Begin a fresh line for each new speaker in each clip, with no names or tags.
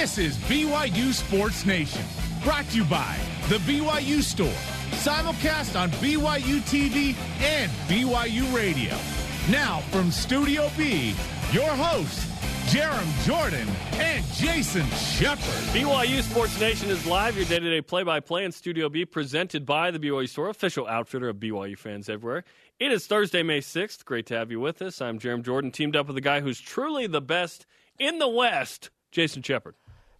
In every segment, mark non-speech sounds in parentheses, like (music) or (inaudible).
This is BYU Sports Nation, brought to you by The BYU Store, simulcast on BYU TV and BYU Radio. Now from Studio B, your hosts, Jarom Jordan and Jason Shepard.
BYU Sports Nation is live, your day to day play by play in Studio B, presented by the BYU Store, official outfitter of BYU fans everywhere. It is Thursday, May 6th. Great to have you with us. I'm Jarom Jordan, teamed up with the guy who's truly the best in the West, Jason Shepard.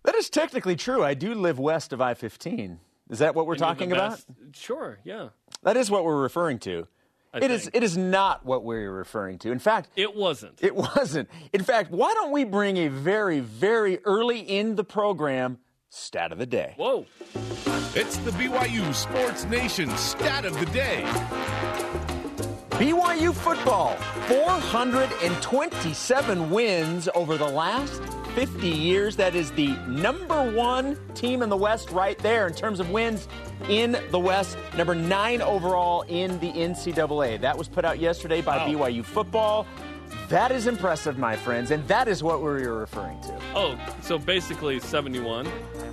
That is technically true. I do live west of I 15. Is that what we're
And
talking about?
best- Sure, yeah.
That is what we're referring to.
I
It is.
think.
It is not what we're referring to. In fact,
It wasn't.
it wasn't. In fact, why don't we bring a very, very early in the program stat of the day?
Whoa.
It's the BYU Sports Nation stat of the day.
BYU football, 427 wins over the last 50 years. That is the number one team in the West right there in terms of wins in the West. Number nine overall in the NCAA. That was put out yesterday by
Wow.
BYU football. That is impressive, my friends, and that is what we were referring to.
Oh, so basically 71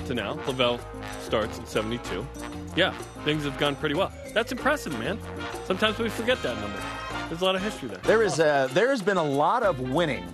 to now. LaVell starts at 72. Yeah, things have gone pretty well. That's impressive, man. Sometimes we forget that number. There's a lot of history there.
There is a, there has been a lot of winning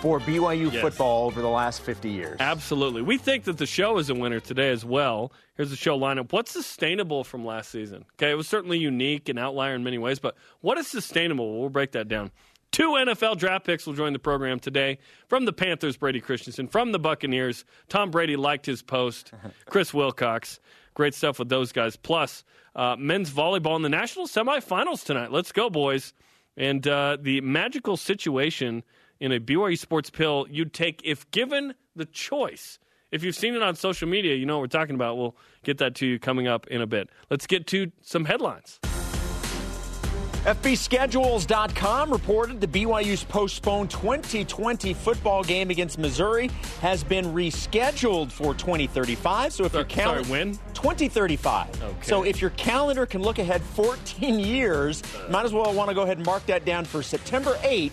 for BYU
Yes.
football over the last 50 years.
Absolutely. We think that the show is a winner today as well. Here's the show lineup. What's sustainable from last season? Okay, it was certainly unique and outlier in many ways, but what is sustainable? We'll break that down. Two NFL draft picks will join the program today. From the Panthers, Brady Christensen. From the Buccaneers, Tom Brady liked his post. (laughs) Chris Wilcox. Great stuff with those guys. Plus, uh, men's volleyball in the national semifinals tonight. Let's go, boys. And uh, the magical situation in a BYU Sports pill you'd take if given the choice. If you've seen it on social media, you know what we're talking about. We'll get that to you coming up in a bit. Let's get to some headlines.
FBschedules.com reported the BYU's postponed 2020 football game against Missouri has been rescheduled for 2035. So if your calendar
sorry, when?
2035.
Okay.
So if your calendar can look ahead 14 years, uh. might as well want to go ahead and mark that down for September 8th.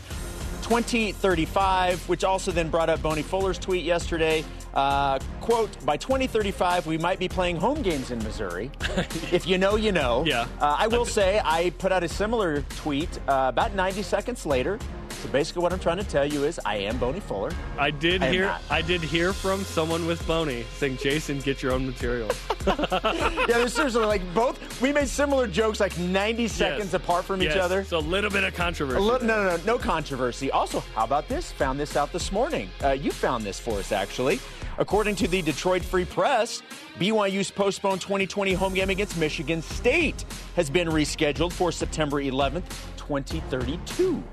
2035, which also then brought up Boney Fuller's tweet yesterday. Uh, quote, by 2035, we might be playing home games in Missouri. (laughs) if you know, you know.
Yeah.
Uh, I will say I put out a similar tweet uh, about 90 seconds later. So basically, what I'm trying to tell you is I am Boney Fuller.
I did
I
hear. I did hear from someone with Boney saying, Jason, get your own material. (laughs)
yeah, there's seriously like both. We made similar jokes like 90 seconds apart from each
Yes.
other.
So a little bit of controversy.
Li- no, no, no, no controversy. Also, how about this? Found this out this morning. Uh, you found this for us, actually. According to the Detroit Free Press, BYU's postponed 2020 home game against Michigan State has been rescheduled for September 11th, 2032.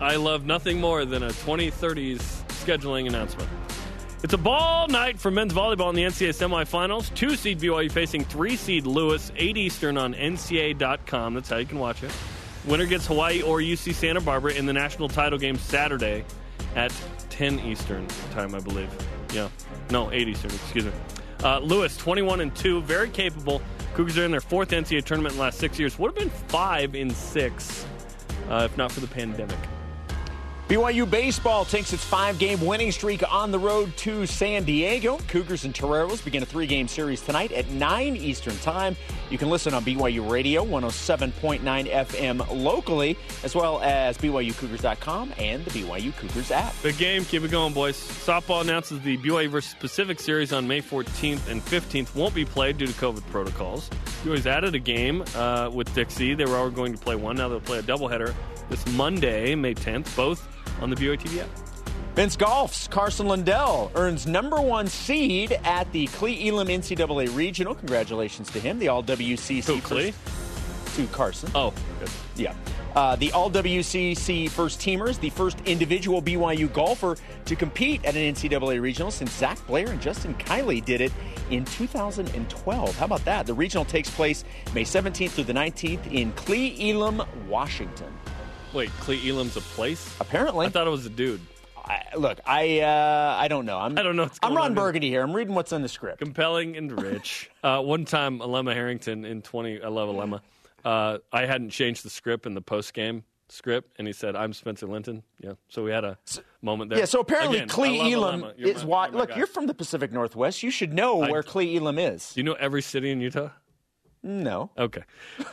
I love nothing more than a 2030s scheduling announcement. It's a ball night for men's volleyball in the NCAA semifinals. Two seed BYU facing three seed Lewis, 8 Eastern on NCAA.com. That's how you can watch it. Winner gets Hawaii or UC Santa Barbara in the national title game Saturday at 10 Eastern time, I believe. Yeah. No, 8 Eastern, excuse me. Uh, Lewis, 21 and 2, very capable. Cougars are in their fourth NCAA tournament in the last six years. Would have been five in six uh, if not for the pandemic.
BYU baseball takes its five-game winning streak on the road to San Diego. Cougars and Toreros begin a three-game series tonight at 9 Eastern Time. You can listen on BYU Radio 107.9 FM locally, as well as BYUCougars.com and the BYU Cougars app.
Big game. Keep it going, boys. Softball announces the BYU versus Pacific series on May 14th and 15th won't be played due to COVID protocols. BYU's added a game uh, with Dixie. They were already going to play one. Now they'll play a doubleheader this Monday, May 10th, both on the BYU TV app.
Vince Golf's Carson Lundell earns number one seed at the Cle Elum NCAA Regional. Congratulations to him, the All WCC.
Who?
To Carson.
Oh, good.
Yeah. Uh, the All WCC first teamers, the first individual BYU golfer to compete at an NCAA regional since Zach Blair and Justin Kiley did it in 2012. How about that? The regional takes place May 17th through the 19th in Cle Elum, Washington.
Wait, Cle Elum's a place?
Apparently,
I thought it was a dude.
I, look, I uh, I don't know. I'm,
I don't know
I'm Ron
on.
Burgundy here. I'm reading what's in the script.
compelling and rich. (laughs) uh, one time, Alema Harrington in 20, I love Alema. Uh, I hadn't changed the script in the post game script, and he said, "I'm Spencer Linton." Yeah, so we had a moment there.
Yeah, so apparently
Again,
Cle
Elum
is
my-
why. Look, you're from the Pacific Northwest. You should know
I-
where Cle Elum is.
Do you know every city in Utah?
No.
Okay.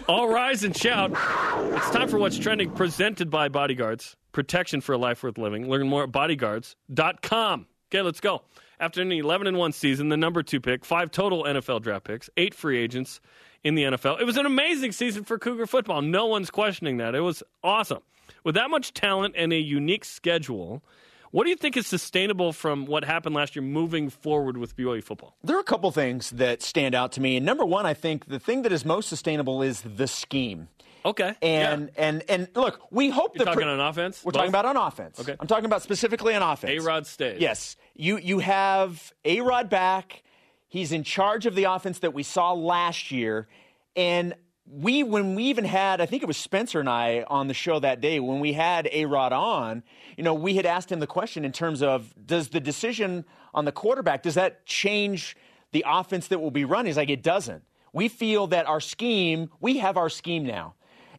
All rise and shout. It's time for what's trending, presented by Bodyguards. Protection for a life worth living. Learn more at bodyguards.com. Okay, let's go. After an 11 and 1 season, the number two pick, five total NFL draft picks, eight free agents in the NFL. It was an amazing season for Cougar football. No one's questioning that. It was awesome. With that much talent and a unique schedule, what do you think is sustainable from what happened last year moving forward with BYU football?
There are a couple things that stand out to me. And number one, I think the thing that is most sustainable is the scheme.
Okay.
And and and look, we hope
You're
the
talking on offense?
We're
Both?
talking about on offense.
Okay.
I'm talking about specifically on offense.
A Rod stays.
Yes. You you have A Rod back. He's in charge of the offense that we saw last year. And we when we even had, I think it was Spencer and I on the show that day, when we had A Rod on, you know, we had asked him the question in terms of does the decision on the quarterback, does that change the offense that will be run? He's like, it doesn't. We feel that our scheme, we have our scheme now.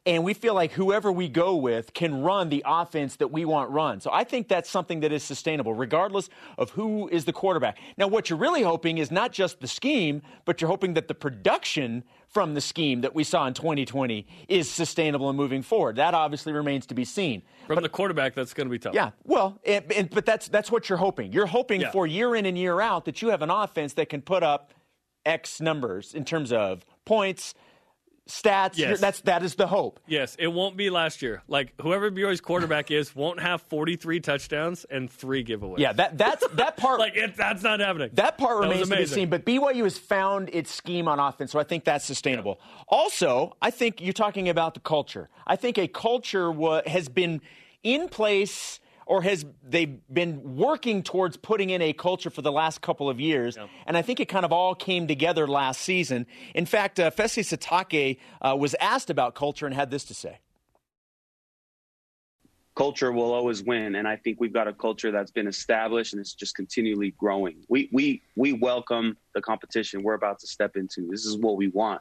And we feel like whoever we go with can run the offense that we want run. So I think that's something that is sustainable, regardless of who is the quarterback. Now, what you're really hoping is not just the scheme, but you're hoping that the production from the scheme that we saw in 2020 is sustainable and moving forward. That obviously remains to be seen.
From the quarterback, that's going to be tough.
Yeah, well, and, and- but that's that's what you're hoping. You're hoping
Yeah.
for year in and year out that you have an offense that can put up X numbers in terms of points, stats.
Yes.
That's that is the hope.
Yes, it won't be last year. Like whoever BYU's quarterback is won't have 43 touchdowns and three giveaways.
Yeah, that that's that part. (laughs)
like it, that's not happening.
That part
That
remains to be seen, but BYU has found its scheme on offense, so I think that's sustainable. Also, I think you're talking about the culture. I think a culture wa- has been in place or has they've been working towards putting in a culture for the last couple of years, and I think it kind of all came together last season. In fact, uh, Fesi Sitake uh, was asked about culture and had this to say.
culture will always win and i think we've got a culture that's been established and it's just continually growing. We we we welcome the competition we're about to step into. This is what we want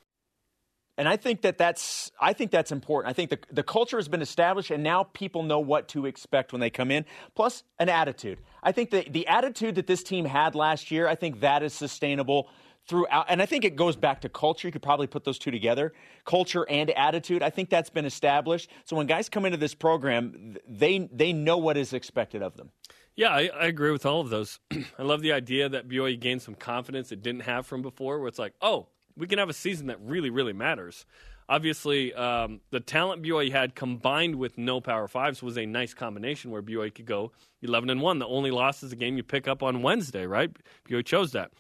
And I think that that's I think that's important. I think the the culture has been established, and now people know what to expect when they come in. Plus, an attitude. I think the the attitude that this team had last year, I think that is sustainable throughout. And I think it goes back to culture. You could probably put those two together, culture and attitude. I think that's been established. So when guys come into this program, they they know what is expected of them.
Yeah, I, I agree with all of those. (clears throat) I love the idea that BYU gained some confidence it didn't have from before, where it's like, oh, we can have a season that really, really matters. Obviously, um, the talent BYU had combined with no Power Fives was a nice combination where BYU could go 11 and 1. The only loss is a game you pick up on Wednesday, right? BYU chose that.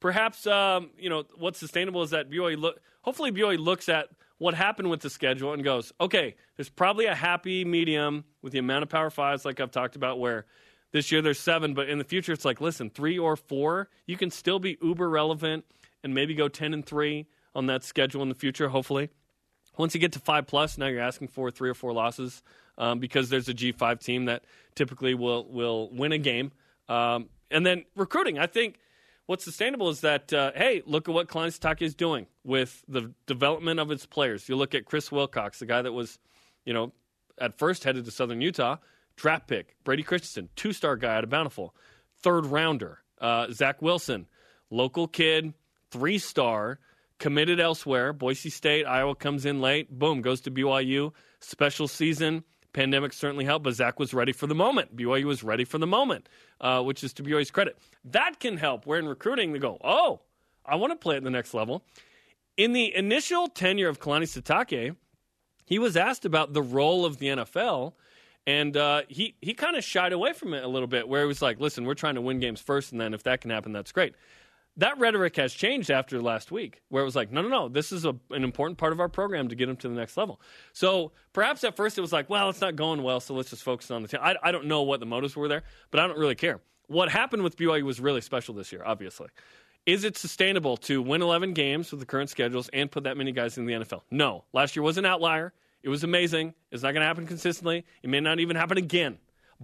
Perhaps, um, you know, what's sustainable is that BYU. Hopefully, BYU looks at what happened with the schedule and goes, okay, there's probably a happy medium with the amount of Power Fives, like I've talked about, where this year there's seven, but in the future it's like, listen, three or four, you can still be uber relevant and maybe go 10 and three on that schedule in the future, hopefully. Once you get to five plus, now you're asking for three or four losses um, because there's a G5 team that typically will will win a game. Um, and then recruiting, I think what's sustainable is that uh, hey, look at what Klein is doing with the development of its players. You look at Chris Wilcox, the guy that was, you know, at first headed to Southern Utah, draft pick. Brady Christensen, two star guy out of Bountiful, third rounder. Uh, Zach Wilson, local kid, three star, committed elsewhere. Boise State, Iowa comes in late. Boom, goes to BYU. Special season. Pandemic certainly helped, but Zach was ready for the moment. BYU was ready for the moment, uh, which is to BYU's credit. That can help. Where in recruiting, they go, oh, I want to play at the next level. In the initial tenure of Kalani Sitake, he was asked about the role of the NFL, and uh, he he kind of shied away from it a little bit, where he was like, "Listen, we're trying to win games first, and then if that can happen, that's great." That rhetoric has changed after last week, where it was like, "No, no, no, this is a, an important part of our program to get them to the next level." So perhaps at first it was like, "Well, it's not going well, so let's just focus on the team." I, I don't know what the motives were there, but I don't really care. What happened with BYU was really special this year, obviously. Is it sustainable to win 11 games with the current schedules and put that many guys in the NFL? No. Last year was an outlier. It was amazing. It's not going to happen consistently. It may not even happen again.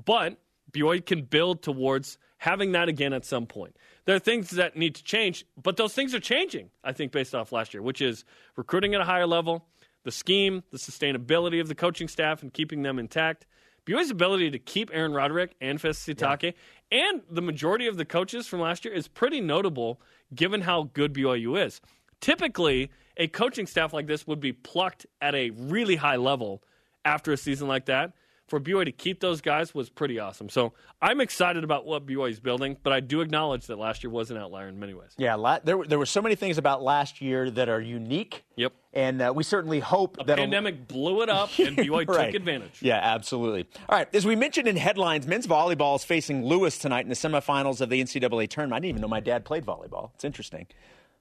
But BYU can build towards having that again at some point. There are things that need to change, but those things are changing, I think, based off last year, which is recruiting at a higher level, the scheme, the sustainability of the coaching staff, and keeping them intact. BYU's ability to keep Aaron Roderick and Fesi Sitake and the majority of the coaches from last year is pretty notable given how good BYU is. Typically, a coaching staff like this would be plucked at a really high level after a season like that for BYU to keep those guys was pretty awesome. So I'm excited about what BYU is building, but I do acknowledge that last year was an outlier in many ways.
Yeah, la- there, there were so many things about last year that are unique.
Yep.
And uh, we certainly hope
A
that
pandemic blew it up, and (laughs) BYU
Right.
took advantage.
Yeah, absolutely. All right, as we mentioned in headlines, men's volleyball is facing Lewis tonight in the semifinals of the NCAA tournament. I didn't even know my dad played volleyball. It's interesting.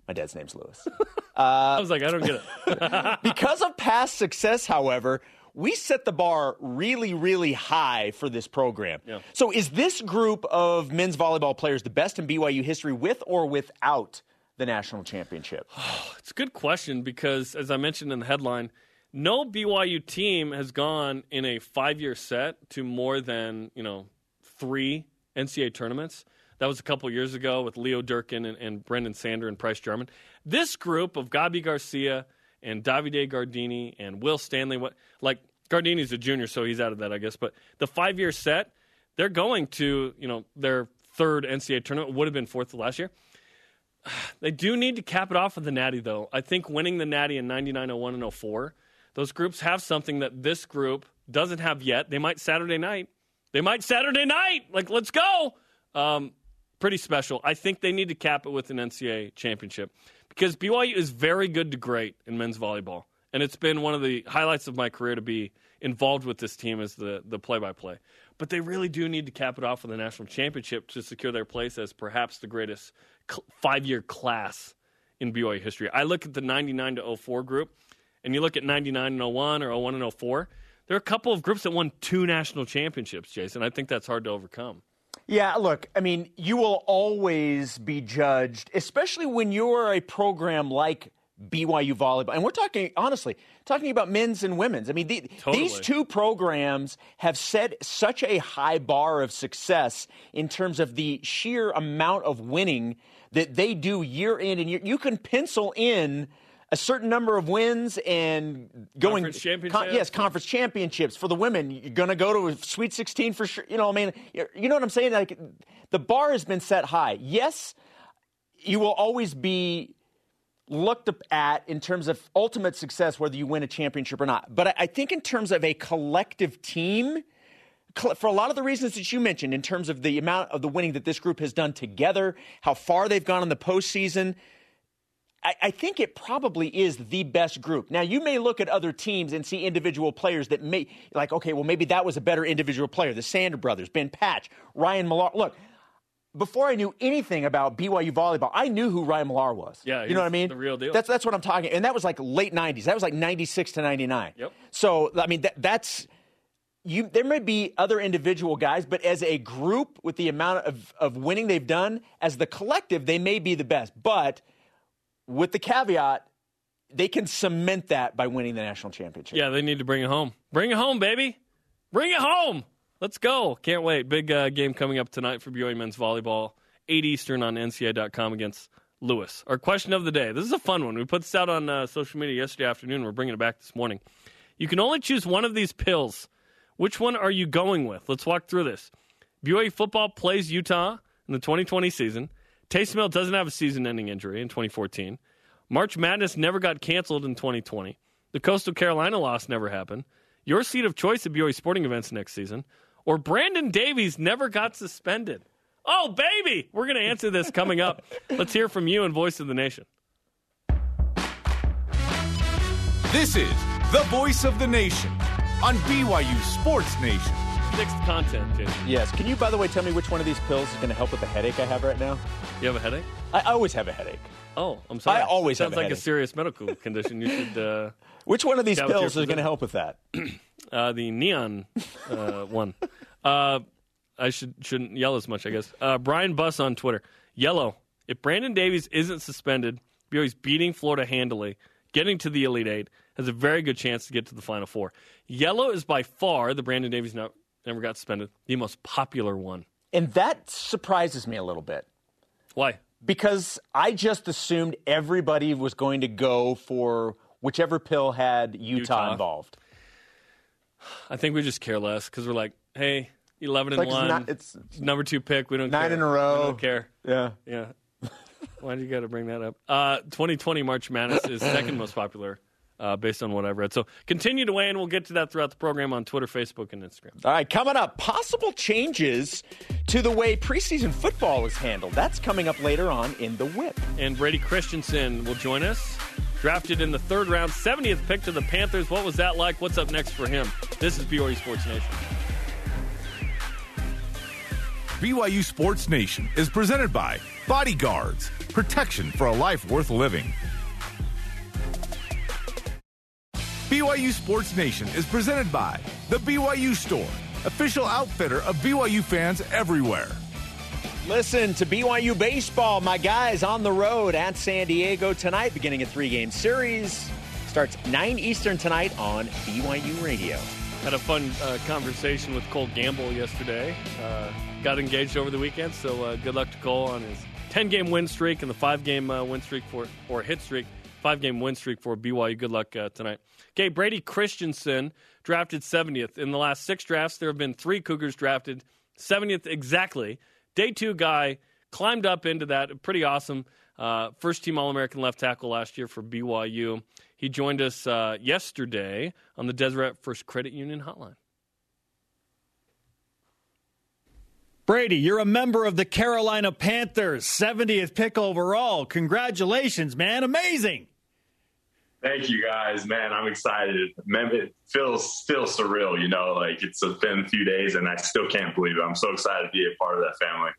My dad's name's Lewis. (laughs)
I was like, I don't get it. (laughs)
because of past success, however, we set the bar really, really high for this program.
Yeah.
So, is this group of men's volleyball players the best in BYU history with or without the national championship? (sighs)
It's a good question because, as I mentioned in the headline, no BYU team has gone in a five-year set to more than you know three NCAA tournaments. That was a couple years ago with Leo Durkin and, and Brenden Sander and Price Jarman. This group of Gabi Garcia and Davide Gardini and Will Stanley, what like Gardini's a junior, so he's out of that, I guess. But the five-year set, they're going to you know their third NCAA tournament would have been fourth last year. (sighs) They do need to cap it off with the Natty, though. I think winning the Natty in 99, 01, and 04, those groups have something that this group doesn't have yet. They might Saturday night. They might Saturday night. Like, let's go. Um, pretty special. I think they need to cap it with an NCAA championship because BYU is very good to great in men's volleyball. And it's been one of the highlights of my career to be involved with this team as the, the play-by-play. But they really do need to cap it off with a national championship to secure their place as perhaps the greatest cl- five-year class in BYU history. I look at the 99 to 04 group, and you look at 99 and 01 or 01 and 04. There are a couple of groups that won two national championships, Jason. I think that's hard to overcome.
Yeah, look, I mean, you will always be judged, especially when you're a program like BYU volleyball. And we're talking, honestly, talking about men's and women's. I mean, the,
Totally.
these two programs have set such a high bar of success in terms of the sheer amount of winning that they do year in and year. You can pencil in a certain number of wins and going
Conference championships?
yes, conference championships for the women. You're going to go to a Sweet 16 for sure. You know, I mean, you know what I'm saying? Like the bar has been set high. Yes, you will always be looked at in terms of ultimate success, whether you win a championship or not. But I, think in terms of a collective team, for a lot of the reasons that you mentioned, in terms of the amount of the winning that this group has done together, how far they've gone in the postseason. I, I think it probably is the best group. Now, you may look at other teams and see individual players that may, like, okay, well, maybe that was a better individual player. The Sander brothers, Ben Patch, Ryan Millar. Look, before I knew anything about BYU volleyball, I knew who Ryan Millar was.
Yeah,
you know what I mean?
the real deal.
That's that's what I'm talking. And that was like late '90s. That was like '96 to '99.
Yep.
So I mean, that, that's you. There may be other individual guys, but as a group, with the amount of of winning they've done, as the collective, they may be the best. But with the caveat, they can cement that by winning the national championship.
Yeah, they need to bring it home. Bring it home, baby. Bring it home. Let's go. Can't wait. Big uh, game coming up tonight for BYU men's volleyball. 8 Eastern on NCAA.com against Lewis. Our question of the day. This is a fun one. We put this out on uh, social media yesterday afternoon. We're bringing it back this morning. You can only choose one of these pills. Which one are you going with? Let's walk through this. BYU football plays Utah in the 2020 season. Taysom Hill doesn't have a season-ending injury in 2014. March Madness never got canceled in 2020. The Coastal Carolina loss never happened. Your seat of choice at BYU sporting events next season. Or Brandon Davies never got suspended. Oh, baby! We're going to answer this coming up. Let's hear from you and Voice of the Nation.
This is the voice of the nation on BYU Sports Nation.
Next content, Jason.
Yes. Can you, by the way, tell me which one of these pills is going to help with the headache I have right now?
You have a headache?
I I always have a headache.
Oh, I'm sorry.
I always have
Sounds
a
like a serious medical condition. You should uh,
Which one of these
Yeah,
pills is going to help with that? (clears throat)
uh, the neon uh, one. Uh, I should shouldn't yell as much, I guess. Uh, Brian Buss on Twitter. Yellow. If Brandon Davies isn't suspended, BYU's beating Florida handily, getting to the Elite Eight, has a very good chance to get to the Final Four. Yellow is by far the Brandon Davies not, never got suspended, the most popular one.
And that surprises me a little bit
Why?
because I just assumed everybody was going to go for whichever pill had Utah,
Utah.
involved.
I think we just care less because we're like, hey, eleven and
Like, it's
one,
not- it's
number two pick. We don't
nine
care.
in a row.
We don't care.
yeah.
Yeah. (laughs) Why do you got to bring that up? Uh, 2020 March Madness is second most popular uh, based on what I've read. So continue to weigh in. We'll get to that throughout the program on Twitter, Facebook, and Instagram.
All right, coming up, possible changes to the way preseason football is handled. That's coming up later on in the whip.
And Brady Christensen will join us. Drafted in the third round, 70th pick to the Panthers. What was that like? What's up next for him? This is BYU Sports Nation.
BYU Sports Nation is presented by Bodyguards, protection for a life worth living. BYU Sports Nation is presented by The BYU Store, official outfitter of BYU fans everywhere.
Listen to BYU Baseball. My guys on the road at San Diego tonight, beginning a three game series. Starts 9 Eastern tonight on BYU Radio.
Had a fun uh, conversation with Cole Gamble yesterday. Uh, got engaged over the weekend, so uh, good luck to Cole on his 10 game win streak and the five game uh, win streak for, or hit streak, five game win streak for BYU. Good luck uh, tonight. Okay, Brady Christensen drafted 70th. In the last six drafts, there have been three Cougars drafted 70th exactly. Day two guy climbed up into that. Pretty awesome. Uh, first team All American left tackle last year for BYU. He joined us uh, yesterday on the Deseret First Credit Union Hotline.
Brady, you're a member of the Carolina Panthers, 70th pick overall. Congratulations, man. Amazing.
Thank you guys, man. I'm excited. Man, it feels feels surreal, you know, like it's been a few days and I still can't believe it. I'm so excited to be a part of that family.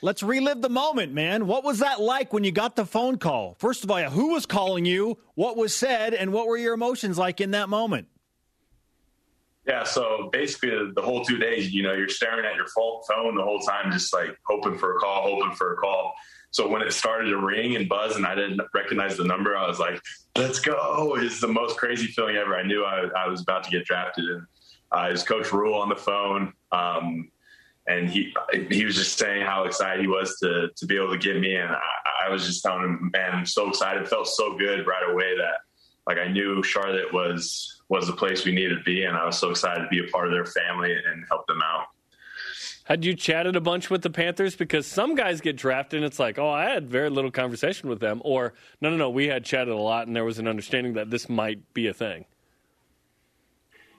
Let's relive the moment, man. What was that like when you got the phone call? First of all, who was calling you? What was said? And what were your emotions like in that moment?
Yeah, so basically the whole two days, you know, you're staring at your phone the whole time, just like hoping for a call, hoping for a call. So when it started to ring and buzz and I didn't recognize the number, I was like, let's go. It's the most crazy feeling ever. I knew I, I was about to get drafted. And uh, was Coach Rhule on the phone. Um, and he he was just saying how excited he was to to be able to get me. And I, I was just telling him, man, I'm so excited. It felt so good right away that like I knew Charlotte was was the place we needed to be, and I was so excited to be a part of their family and help them out.
Had you chatted a bunch with the Panthers? Because some guys get drafted and it's like, oh, I had very little conversation with them. Or, no, no, no, we had chatted a lot and there was an understanding that this might be a thing.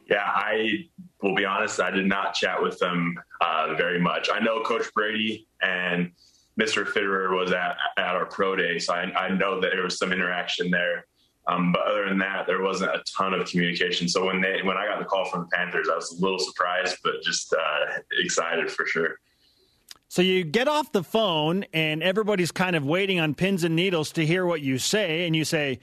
Yeah, I will be honest, I did not chat with them uh, very much. I know Coach Brady and Mr. Fitterer was at, at our pro day, so I, I know that there was some interaction there. Um, but other than that, there wasn't a ton of communication. So when they when I got the call from the Panthers, I was a little surprised, but just uh, excited for sure.
So you get off the phone, and everybody's kind of waiting on pins and needles to hear what you say, and you say,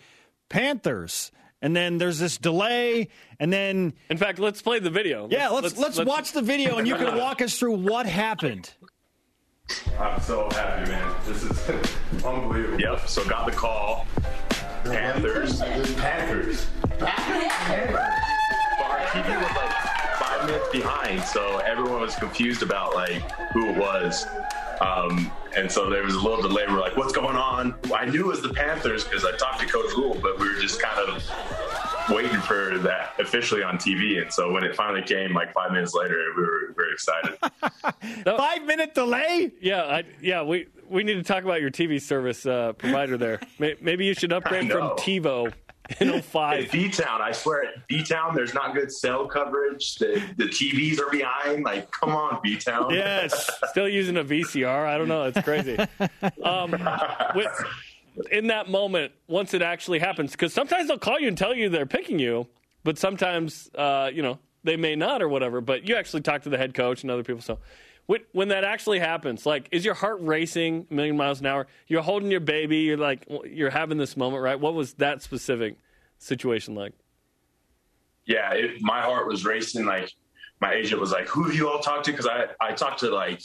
Panthers. And then there's this delay, and then
In fact, let's play the video.
yeah, let's let's, watch the video, and you can (laughs) walk us through what happened.
I'm so happy, man. This is (laughs) unbelievable. Yep. So got the call. Panthers. Panthers. Our TV was like five minutes behind, so everyone was confused about like who it was. Um, and so there was a little delay. We're like, "What's going on?" I knew it was the Panthers because I talked to Coach Rhule, but we were just kind of waiting for that officially on TV. And so when it finally came, like five minutes later, we were very excited. (laughs)
Five minute delay.
Yeah, I, yeah, we, we need to talk about your TV service uh, provider there. Maybe you should upgrade from. TiVo in
At
05.
B Town, I swear, at B Town, there's not good cell coverage. The, the TVs are behind. Like, come on, B Town.
Yes.
Still using a VCR. I don't know. It's crazy. (laughs) Um, with, in that moment, once it actually happens, because sometimes they'll call you and tell you they're picking you, but sometimes, uh, you know, they may not or whatever. But you actually talk to the head coach and other people. So when, when that actually happens, like, is your heart racing a million miles an hour? You're holding your baby. You're like, you're having this moment, right? What was that specific situation like?
yeah, it, my heart was racing. Like my agent was like, "Who have you all talked to?" Because I I talked to like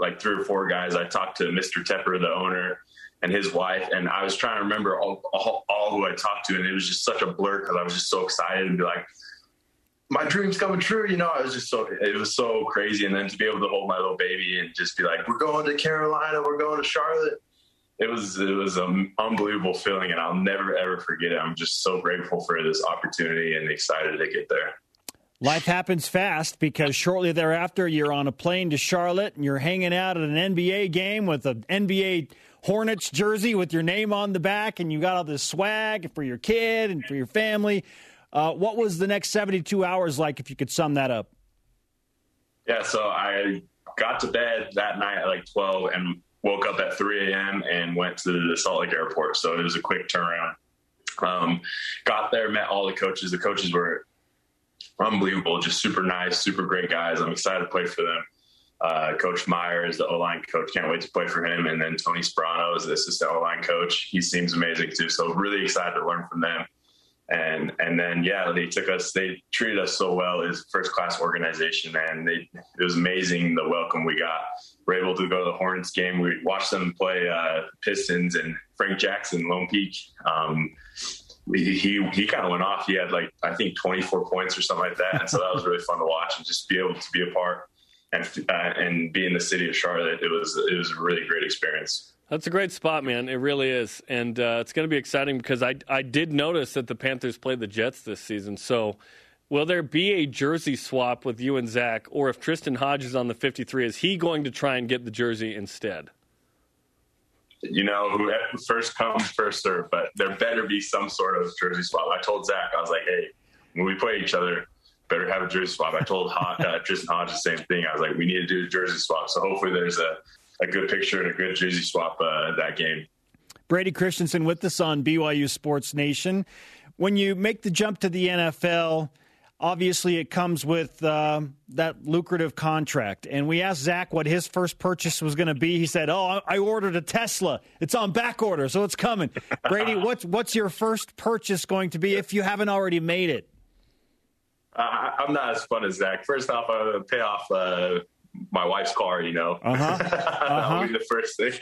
like three or four guys. I talked to Mr. Tepper, the owner, and his wife, and I was trying to remember all all, all who I talked to, and it was just such a blur because I was just so excited and be like. My dream's coming true, you know. I was just so it was so crazy, and then to be able to hold my little baby and just be like, "We're going to Carolina, we're going to Charlotte," it was it was an unbelievable feeling, and I'll never ever forget it. I'm just so grateful for this opportunity and excited to get there.
Life happens fast because shortly thereafter you're on a plane to Charlotte and you're hanging out at an NBA game with an NBA Hornets jersey with your name on the back, and you got all this swag for your kid and for your family. Uh, what was the next 72 hours like, if you could sum that up?
Yeah, so I got to bed that night at like 12 and woke up at 3 a.m. and went to the Salt Lake airport. So it was a quick turnaround. Um, got there, met all the coaches. The coaches were unbelievable, just super nice, super great guys. I'm excited to play for them. Uh, coach Meyer is the O line coach. Can't wait to play for him. And then Tony Sparano is the assistant O line coach. He seems amazing too. So really excited to learn from them. And and then yeah, they took us. They treated us so well. It's first class organization, and they it was amazing the welcome we got. We're able to go to the Hornets game. We watched them play uh, Pistons and Frank Jackson, Lone Peak. Um, he he, he kind of went off. He had like I think 24 points or something like that, and so that was really fun to watch and just be able to be a part and uh, and be in the city of Charlotte. It was it was a really great experience.
That's a great spot, man. It really is, and uh, it's going to be exciting because I I did notice that the Panthers played the Jets this season. So, will there be a jersey swap with you and Zach, or if Tristen Hoge is on the fifty three, is he going to try and get the jersey instead?
You know, who first come, first serve, but there better be some sort of jersey swap. I told Zach, I was like, hey, when we play each other, better have a jersey swap. I told (laughs) uh, Tristen Hoge the same thing. I was like, we need to do a jersey swap. So hopefully there's a, a good picture and a good jersey swap uh, that game.
Brady Christensen with us on BYU Sports Nation. When you make the jump to the NFL, obviously it comes with uh, that lucrative contract. And we asked Zach what his first purchase was going to be. He said, "Oh, I ordered a Tesla. It's on back order, so it's coming." (laughs) Brady, what's what's your first purchase going to be if you haven't already made it?
Uh, I'm not as fun as Zach. First off, I'm going to pay off uh, my wife's car, you know. Uh-huh. (laughs) Uh-huh. That'll be the first thing.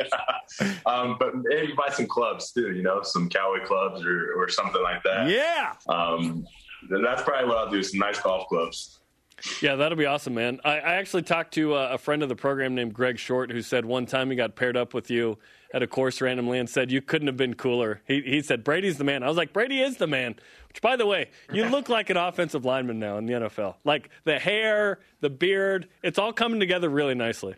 (laughs) um, but maybe buy some clubs too, you know, some cowboy clubs or, or something like that.
Yeah.
Um, that's probably what I'll do, some nice golf clubs.
Yeah, that'll be awesome, man. I, I actually talked to a, uh, a friend of the program named Greg Short who said one time he got paired up with you at a course randomly and said you couldn't have been cooler. He, he said Brady's the man. I was like Brady is the man. Which, by the way, you look like an offensive lineman now in the NFL. Like the hair, the beard, it's all coming together really nicely.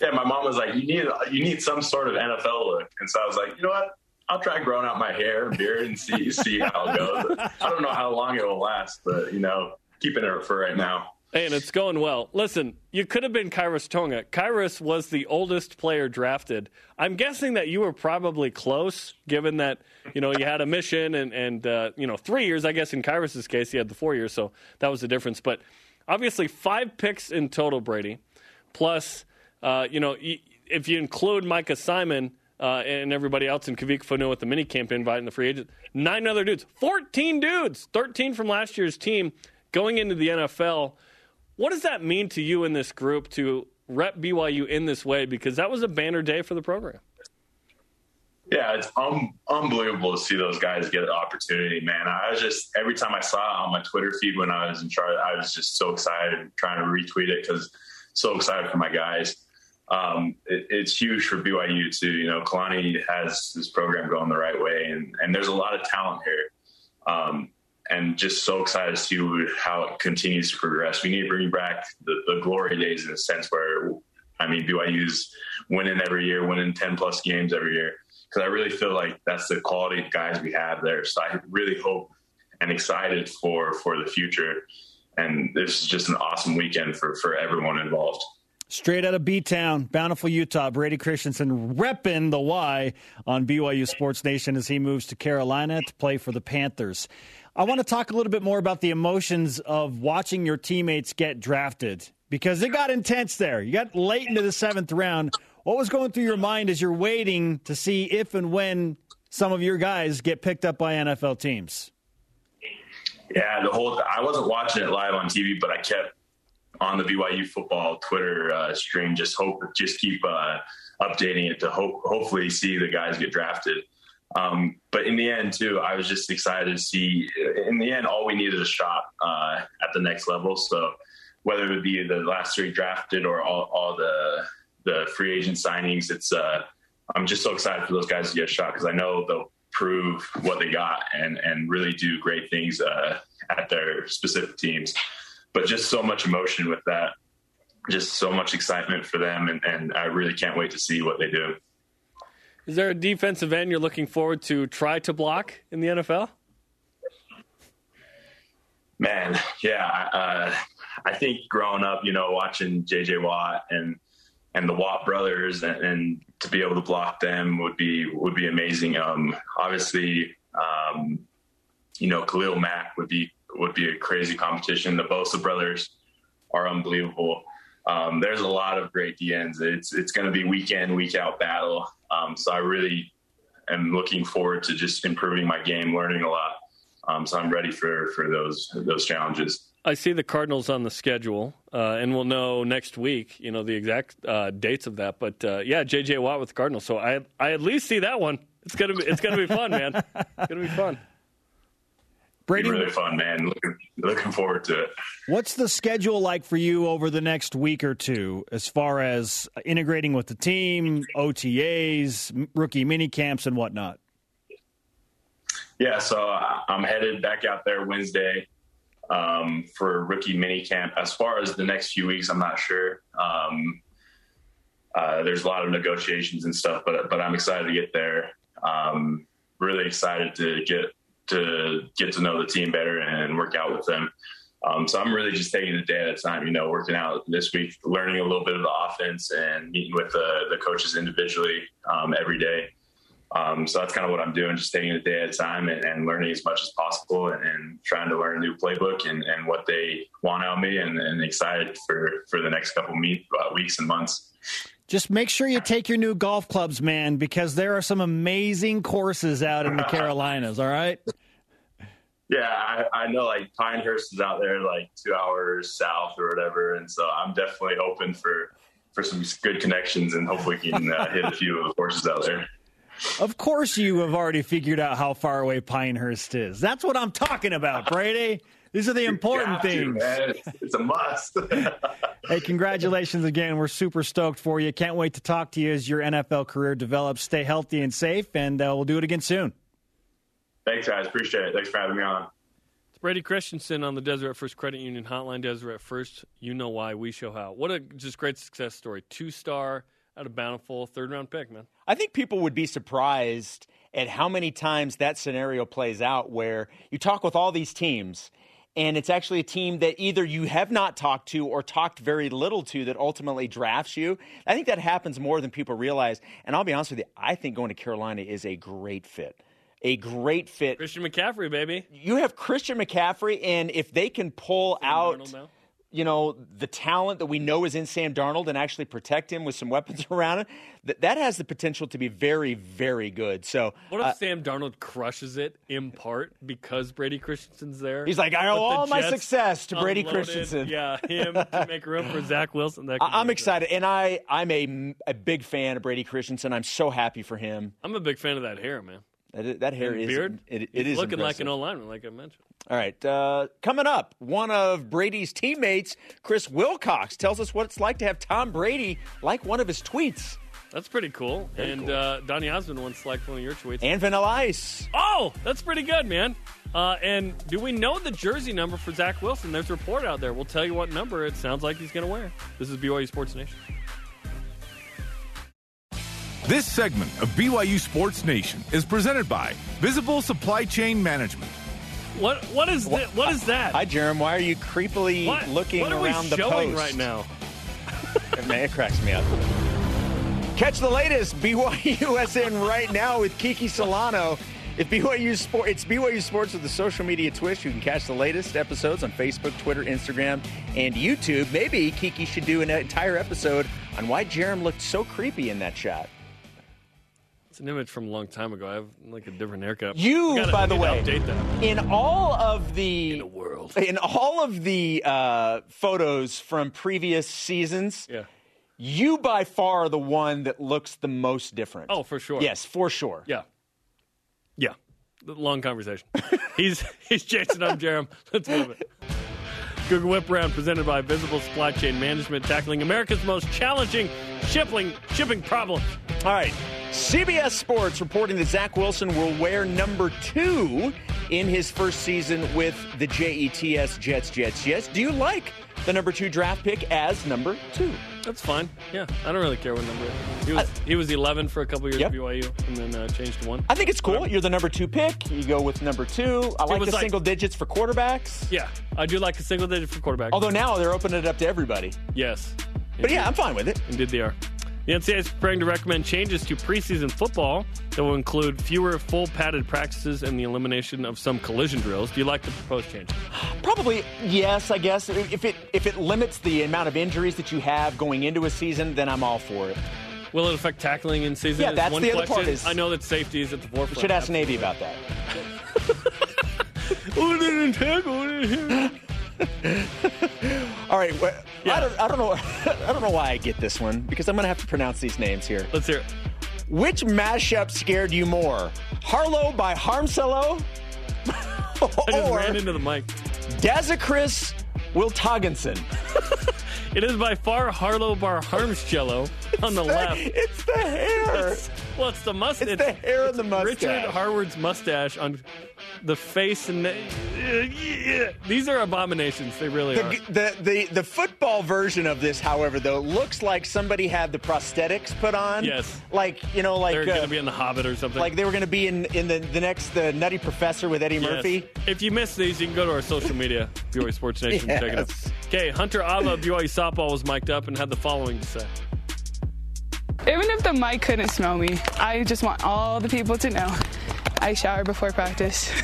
Yeah, my mom was like, "You need you need some sort of NFL look," and so I was like, "You know what? I'll try growing out my hair and beard and see see how it goes. I don't know how long it will last, but you know, keeping it for right now."
and it's going well. Listen, you could have been Khyiris Tonga. Khyiris was the oldest player drafted. I'm guessing that you were probably close, given that you know you had a mission and and uh, you know three years. I guess in Khyiris's case, he had the four years, so that was the difference. But obviously, five picks in total, Brady. Plus, uh, you know, if you include Micah Simon. Uh, and everybody else in Kavik Fanu with the mini camp invite and the free agent. Nine other dudes. 14 dudes. 13 from last year's team going into the NFL. What does that mean to you in this group to rep BYU in this way? Because that was a banner day for the program.
Yeah, it's unbelievable to see those guys get an opportunity, man. I was just every time I saw it on my Twitter feed when I was in charge, I was just so excited trying to retweet it because so excited for my guys. Um, it, it's huge for BYU too. You know, Kalani has this program going the right way, and and there's a lot of talent here. Um, and just so excited to see how it continues to progress. We need to bring back the, the glory days in a sense where, I mean, BYU's winning every year, winning 10 plus games every year. Because I really feel like that's the quality of guys we have there. So I really hope and excited for for the future. And this is just an awesome weekend for, for everyone involved.
Straight out of B Town, Bountiful, Utah, Brady Christensen repping the Y on BYU Sports Nation as he moves to Carolina to play for the Panthers. I want to talk a little bit more about the emotions of watching your teammates get drafted because it got intense there. You got late into the seventh round. What was going through your mind as you're waiting to see if and when some of your guys get picked up by NFL teams?
Yeah, the whole I wasn't watching it live on TV, but I kept on the BYU football Twitter uh, stream. Just hope, just keep uh, updating it to hope, hopefully see the guys get drafted. Um, but in the end, too, I was just excited to see. In the end, all we needed a shot uh, at the next level. So whether it would be the last three drafted or all, all the the free agent signings, it's uh, I'm just so excited for those guys to get a shot because I know they'll prove what they got and and really do great things uh, at their specific teams. But just so much emotion with that, just so much excitement for them, and, and I really can't wait to see what they do.
Is there a defensive end you're looking forward to try to block in the NFL?
Man, yeah, uh, I think growing up, you know, watching J.J. Watt and and the Watt brothers, and, and, to be able to block them would be would be amazing. Um, obviously, um, you know, Khalil Mack would be would be a crazy competition. The Bosa brothers are unbelievable. Um, there's a lot of great DNs. It's it's going to be week in week out battle. Um, so I really am looking forward to just improving my game, learning a lot. Um, so I'm ready for for those those challenges.
I see the Cardinals on the schedule, uh, and we'll know next week. You know the exact uh, dates of that, but uh, yeah, J.J. Watt with the Cardinals. So I I at least see that one. It's gonna be it's gonna be fun, man. It's gonna be fun.
Brady, really fun, man. Looking, looking forward to it.
What's the schedule like for you over the next week or two, as far as integrating with the team, OTAs, rookie mini camps, and whatnot?
Yeah, so I'm headed back out there Wednesday um, for rookie mini camp. As far as the next few weeks, I'm not sure. Um, uh, there's a lot of negotiations and stuff, but but I'm excited to get there. Um, really excited to get to get to know the team better and work out with them. Um, so I'm really just taking a day at a time, you know, working out this week, learning a little bit of the offense and meeting with the, the coaches individually um, every day. Um, so that's kind of what I'm doing, just taking a day at a time and, and learning as much as possible and, and, trying to learn a new playbook and, and what they want out of me and, and, excited for, for the next couple meet, uh, weeks and months.
Just make sure you take your new golf clubs, man, because there are some amazing courses out in the Carolinas, all right?
Yeah, I, I, know like Pinehurst is out there like two hours south or whatever. And so I'm definitely hoping for, for some good connections and hopefully can uh, hit a few of the courses out there.
Of course, you have already figured out how far away Pinehurst is. That's what I'm talking about, Brady. These are the important things.
To, it's, it's, a must. (laughs)
hey, congratulations again. We're super stoked for you. Can't wait to talk to you as your NFL career develops. Stay healthy and safe, and uh, we'll do it again soon.
Thanks, guys. Appreciate it. Thanks for having me on.
It's Brady Christensen on the Deseret First Credit Union Hotline. Deseret First, you know why, we show how. What a just great success story. Two star out of Bountiful, third round pick, man.
I think people would be surprised at how many times that scenario plays out where you talk with all these teams and it's actually a team that either you have not talked to or talked very little to that ultimately drafts you. I think that happens more than people realize. And I'll be honest with you, I think going to Carolina is a great fit. A great fit.
Christian McCaffrey, baby.
You have Christian McCaffrey, and if they can pull Sam out you know, the talent that we know is in Sam Darnold and actually protect him with some weapons (laughs) around him, that, that has the potential to be very, very good. So,
what if uh, Sam Darnold crushes it in part because Brady Christensen's there?
He's like, I owe all my success to Brady Christensen.
Yeah, him to (laughs) make room for Zach Wilson.
I'm excited, and I, I'm a, a big fan of Brady Christensen. I'm so happy for him.
I'm a big fan of that hair, man.
That, that hair
and
is
beard.
It, it
He's
is
looking
impressive.
like an old lineman, like I mentioned.
All right, uh, coming up, one of Brady's teammates, Chris Wilcox, tells us what it's like to have Tom Brady like one of his tweets.
That's pretty cool.
Very
and
cool.
Uh, Donny Osmond once liked one of your tweets.
And Vanilla Ice.
Oh, that's pretty good, man. Uh, and do we know the jersey number for Zach Wilson? There's a report out there. We'll tell you what number it sounds like he's going to wear. This is BYU Sports Nation.
This segment of BYU Sports Nation is presented by Visible Supply Chain Management.
What what is what, what is that?
Hi, Jarom. Why are you creepily
what,
looking
what are
around
we
the
showing
post
right now?
Man, it cracks me up. Catch the latest BYUSN right now with Kiki Solano. If BYU Sport, it's BYU Sports with the social media twist. You can catch the latest episodes on Facebook, Twitter, Instagram, and YouTube. Maybe Kiki should do an entire episode on why Jarom looked so creepy in that shot.
An image from a long time ago. I have like a different haircut.
You,
gotta,
by the way,
update that.
in all of the
in the world,
in all of the uh, photos from previous seasons,
yeah.
you by far are the one that looks the most different.
Oh, for sure.
Yes, for sure.
Yeah. Yeah. Long conversation. (laughs) he's he's Jason. I'm Jarom. Let's move it. Google Whip Round presented by Visible Supply Chain Management, tackling America's most challenging shipping shipping problems.
All right. CBS Sports reporting that Zach Wilson will wear number two in his first season with the JETS Jets, Jets, Jets. Do you like the number two draft pick as number two?
That's fine. Yeah, I don't really care what number. He was he was 11 for a couple years
Yep.
at BYU, and then uh, changed to one.
I think it's cool. You're the number two pick. You go with number two. I like the
like-
single digits for quarterbacks.
Yeah, I do like a single digit for quarterbacks.
Although now they're opening it up to everybody.
yes,
But yeah, I'm fine with it.
Indeed, they are. The NCAA is preparing to recommend changes to preseason football that will include fewer full padded practices and the elimination of some collision drills. Do you like the proposed change?
Probably yes, I guess. If it if it limits the amount of injuries that you have going into a season, then I'm all for it.
Will it affect tackling in season?
Yeah, that's
one
the other part
question.
is-
I know that safety is at the forefront.
We should ask Navy about that.
Oh, they (laughs) didn't tackle. (laughs)
All right, well,
Yeah.
I, don't, I don't know. (laughs) I don't know why I get this one because I'm going to have to pronounce these names here.
Let's hear it.
Which mashup scared you more, Harlow by Harmcello, (laughs)
I just ran into the mic.
Dazakris Wiltagensen?
It is by far Harlow Bar Harmscello on the left.
It's the hair.
Well, it's the mustache.
It's the hair and the mustache.
Richard Harward's mustache on the face and the, yeah. these are abominations. They really are.
The, the, the, the football version of this, however, though, looks like somebody had the prosthetics put on.
Yes.
Like, you know, like
They're
uh,
going to be in the Hobbit or something.
like they were going to be in, in the, the next the Nutty Professor with Eddie
Yes.
Murphy.
If you missed these, you can go to our social media, BYU Sports Nation, and check it out. (laughs) Okay, Hunter Ava of BYU softball was mic'd up and had the following to say.
Even if the mic couldn't smell me, I just want all the people to know I shower before practice. (laughs)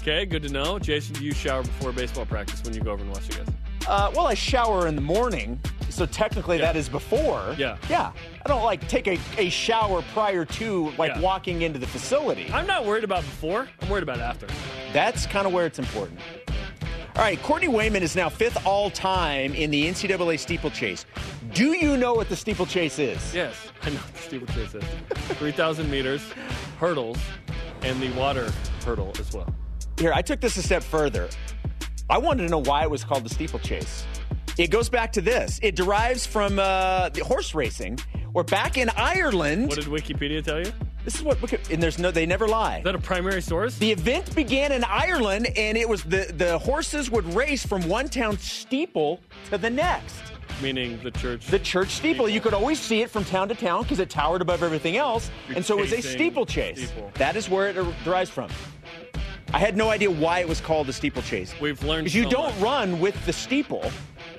Okay, good to know. Jason, do you shower before baseball practice when you go over and watch the guys?
Uh, well, I shower in the morning, so technically
Yeah.
that is before.
Yeah.
Yeah. I don't like take a, a shower prior to like
Yeah.
walking into the facility.
I'm not worried about before. I'm worried about after.
That's kind of where it's important. All right, Courtney Wayment is now fifth all time in the NCAA steeplechase. Do you know what the steeplechase is?
Yes, I know what the steeplechase is. (laughs) 3,000 meters, hurdles, and the water hurdle as well.
Here, I took this a step further. I wanted to know why it was called the steeplechase. It goes back to this. It derives from uh, the horse racing, where back in Ireland,
What did Wikipedia tell you? Is
this is what, and there's no, they never lie.
Is that a primary source?
The event began in Ireland, and it was the, the horses would race from one town steeple to the next.
Meaning the church.
The church steeple. You could always see it from town to town because it towered above everything else,
You're
and so it was a steeplechase.
steeple.
That is where it er- derives from. I had no idea why it was called a steeplechase.
We've learned
Because you
so
don't
much.
run with the steeple.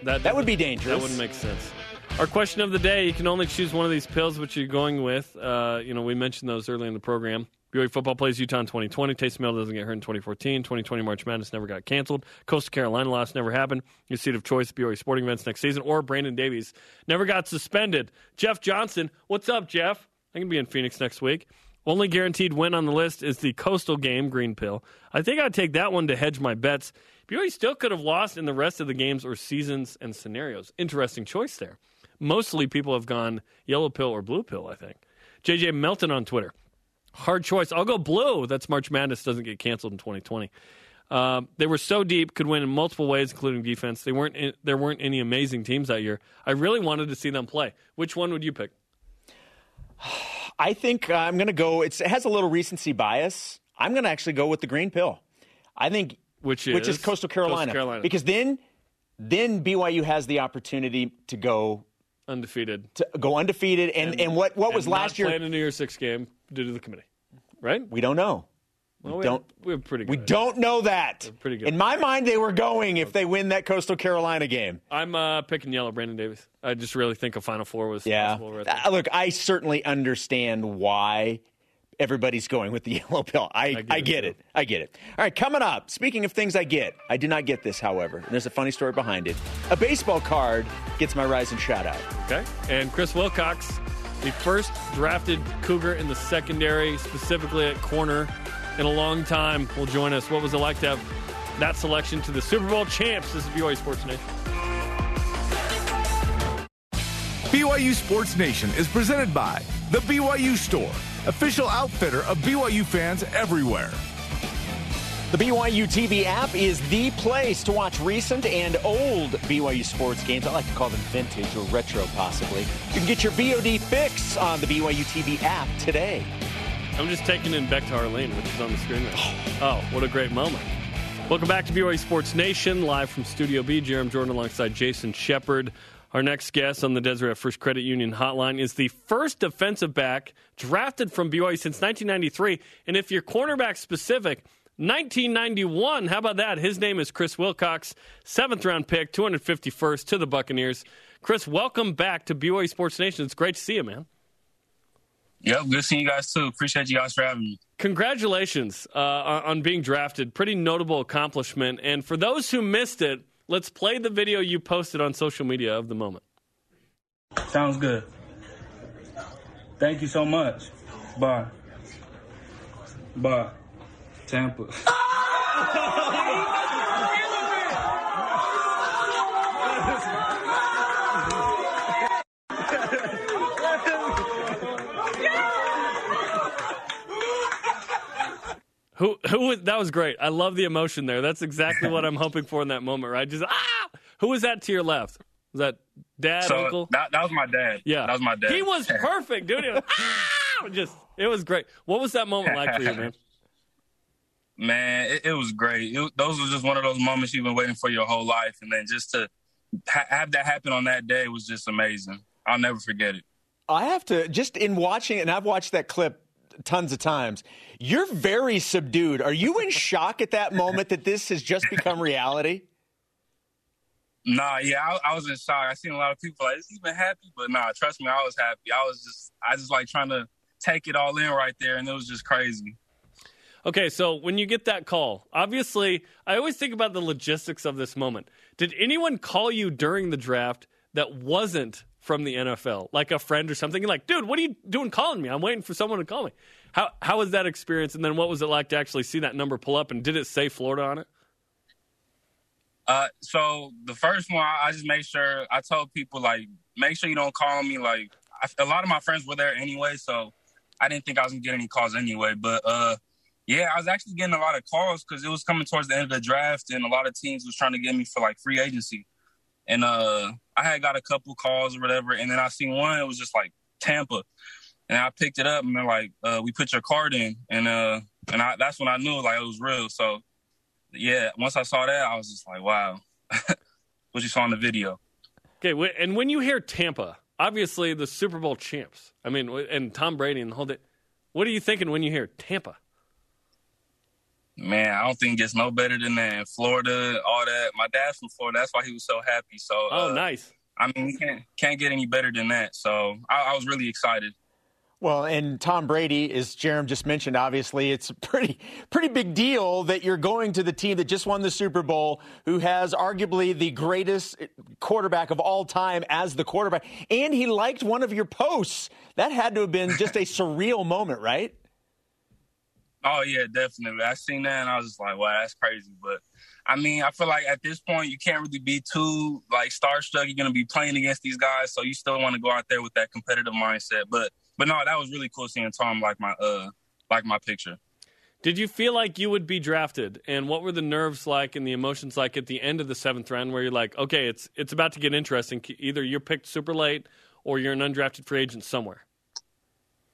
That,
That would be dangerous.
That wouldn't make sense. Our question of the day: You can only choose one of these pills. Which you're going with? Uh, you know, we mentioned those early in the program. BYU football plays Utah in 2020. Taysom Hill doesn't get hurt in 2014. 2020 March Madness never got canceled. Coastal Carolina loss never happened. Your seat of choice: BYU sporting events next season. Or Brandon Davies never got suspended. Jeff Johnson, what's up, Jeff? I'm gonna be in Phoenix next week. Only guaranteed win on the list is the Coastal game, Green Pill. I think I'd take that one to hedge my bets. BYU still could have lost in the rest of the games or seasons and scenarios. Interesting choice there. Mostly people have gone yellow pill or blue pill, I think. JJ Melton on Twitter. Hard choice. I'll go blue. That's March Madness doesn't get canceled in 2020. Um, they were so deep, could win in multiple ways, including defense. They weren't. In, there weren't any amazing teams that year. I really wanted to see them play. Which one would you pick?
I think uh, I'm going to go. It's, it has a little recency bias. I'm going to actually go with the green pill. I think
Which
which
is
is Coastal Carolina,
Coastal Carolina.
because then then BYU has the opportunity to go
Undefeated.
to go undefeated. And and, what what was last year?
Playing a New Year's Six game due to the committee, right?
We don't know.
Well, we
don't-
Have, we have pretty. Good
We don't know that.
pretty good.
In my mind, they were going if they win that Coastal Carolina game.
I'm uh, picking yellow, Brandon Davies. I just really think a Final Four was
Yeah.
possible right.
Uh, look, I certainly understand why everybody's going with the (laughs) yellow pill. I,
get
I
it,
get
too.
it. I get it. All right, coming up. Speaking of things I get, I did not get this, however. And there's a funny story behind it. A baseball card gets my rise and shout out.
Okay. And Chris Wilcox, the first drafted Cougar in the secondary, specifically at corner, in a long time, will join us. What was it like to have that selection to the Super Bowl champs? This is BYU Sports Nation.
BYU Sports Nation is presented by The BYU Store, official outfitter of BYU fans everywhere.
The BYU TV app is the place to watch recent and old BYU sports games. I like to call them vintage or retro, possibly. You can get your VOD fix on the BYU TV app today.
I'm just taking in back to Arlene, which is on the screen there. Oh. oh, what a great moment. Welcome back to BYU Sports Nation, live from Studio B. Jarom Jordan alongside Jason Shepard. Our next guest on the Deseret First Credit Union hotline is the first defensive back drafted from BYU since 1993. And if you're cornerback specific, 1991. How about that? His name is Chris Wilcox, seventh round pick, 251st to the Buccaneers. Chris, welcome back to BYU Sports Nation. It's great to see you, man.
Yep, good seeing you guys too. Appreciate you guys for having me.
Congratulations uh, on being drafted. Pretty notable accomplishment. And for those who missed it, let's play the video you posted on social media of the moment.
Sounds good. Thank you so much. Bye. Bye. Tampa. (laughs)
Who who that was great. I love the emotion there. That's exactly what I'm hoping for in that moment, right? Just ah! Who was that to your left? Was that dad,
so
uncle?
That, that was my dad.
Yeah,
that was my dad.
He was (laughs) perfect, dude. Was, ah! Just it was great. What was that moment like for you, man? (laughs)
Man, it, it was great. It, those were just one of those moments you've been waiting for your whole life, and then just to ha- have that happen on that day was just amazing. I'll never forget it.
I have to just in watching, and I've watched that clip tons of times. You're very subdued. Are you in shock at that moment that this has just become reality?
Nah, yeah, I, I, was in shock. I seen a lot of people like, "Is he even happy?" But nah, trust me, I was happy. I was just, I just like trying to take it all in right there, and it was just crazy.
Okay, so when you get that call, obviously, I always think about the logistics of this moment. Did anyone call you during the draft that wasn't from the NFL, like a friend or something? You're like, dude, what are you doing calling me? I'm waiting for someone to call me. How how was that experience? And then what was it like to actually see that number pull up? And did it say Florida on it?
Uh, so the first one, I just made sure I told people like, make sure you don't call me. Like, I, a lot of my friends were there anyway, so I didn't think I was gonna get any calls anyway. But uh, yeah, I was actually getting a lot of calls because it was coming towards the end of the draft, and a lot of teams was trying to get me for like free agency. And uh, I had got a couple calls or whatever, and then I seen one. It was just like Tampa, and I picked it up, and they're like, uh, "We put your card in," and uh, and I, that's when I knew like it was real. So yeah, once I saw that, I was just like, "Wow," (laughs) what you saw in the video.
Okay, and when you hear Tampa, obviously the Super Bowl champs. I mean, and Tom Brady and the whole. Day, what are you thinking when you hear Tampa?
Man, I don't think it gets no better than that. Florida, all that. My dad's from Florida. That's why he was so happy. So,
oh, uh, nice.
I mean, we can't can't get any better than that. So, I, I was really excited.
Well, and Tom Brady, as Jarom just mentioned, obviously it's a pretty pretty big deal that you're going to the team that just won the Super Bowl, who has arguably the greatest quarterback of all time as the quarterback, and he liked one of your posts. That had to have been just a (laughs) surreal moment, right?
Oh yeah, definitely. I seen that and I was just like, wow, that's crazy. But I mean, I feel like at this point you can't really be too like starstruck. You're gonna be playing against these guys, so you still want to go out there with that competitive mindset. But but no, that was really cool seeing Tom like my uh like my picture.
Did you feel like you would be drafted, and what were the nerves like and the emotions like at the end of the seventh round, where you're like, okay, it's it's about to get interesting. Either you're picked super late, or you're an undrafted free agent somewhere.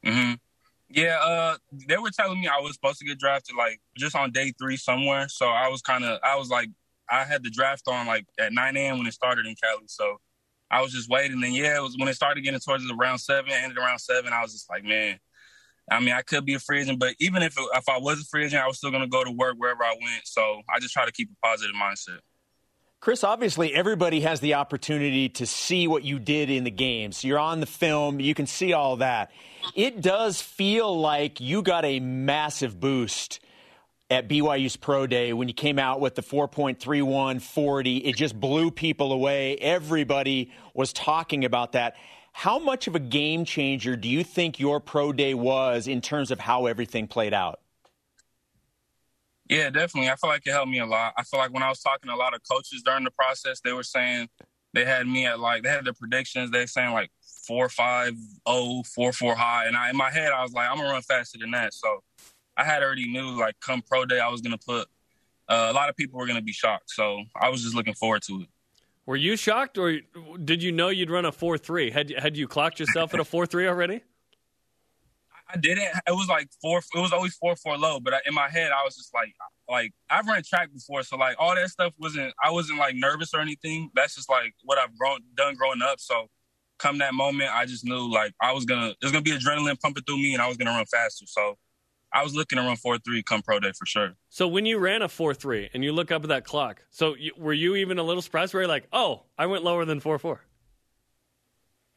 Hmm. Yeah, uh, they were telling me I was supposed to get drafted like just on day three somewhere. So I was kind of, I was like, I had the draft on like at 9 a.m. when it started in Cali. So I was just waiting. And yeah, it was when it started getting towards the round seven, ended around seven. I was just like, man, I mean, I could be a free agent, but even if if I was a free agent, I was still going to go to work wherever I went. So I just try to keep a positive mindset.
Chris, obviously, everybody has the opportunity to see what you did in the games. You're on the film, you can see all that. It does feel like you got a massive boost at BYU's Pro Day when you came out with the 4.31 40. It just blew people away. Everybody was talking about that. How much of a game changer do you think your Pro Day was in terms of how everything played out?
Yeah, definitely. I feel like it helped me a lot. I feel like when I was talking to a lot of coaches during the process, they were saying they had me at like they had the predictions. They saying like four five oh four four high, and I in my head I was like I'm gonna run faster than that. So I had already knew like come pro day I was gonna put uh, a lot of people were going to be shocked. So I was just looking forward to it.
Were you shocked, or did you know you'd run a four three? Had had you clocked yourself at a four three already? (laughs)
I didn't. It was like four. It was always four four low. But in my head, I was just like, like I've run track before, so like all that stuff wasn't. I wasn't like nervous or anything. That's just like what I've grown done growing up. So come that moment, I just knew like I was gonna. There's gonna be adrenaline pumping through me, and I was gonna run faster. So I was looking to run four three come pro day for sure.
So when you ran a four three and you look up at that clock, so you, were you even a little surprised? Were you like, oh, I went lower than four four?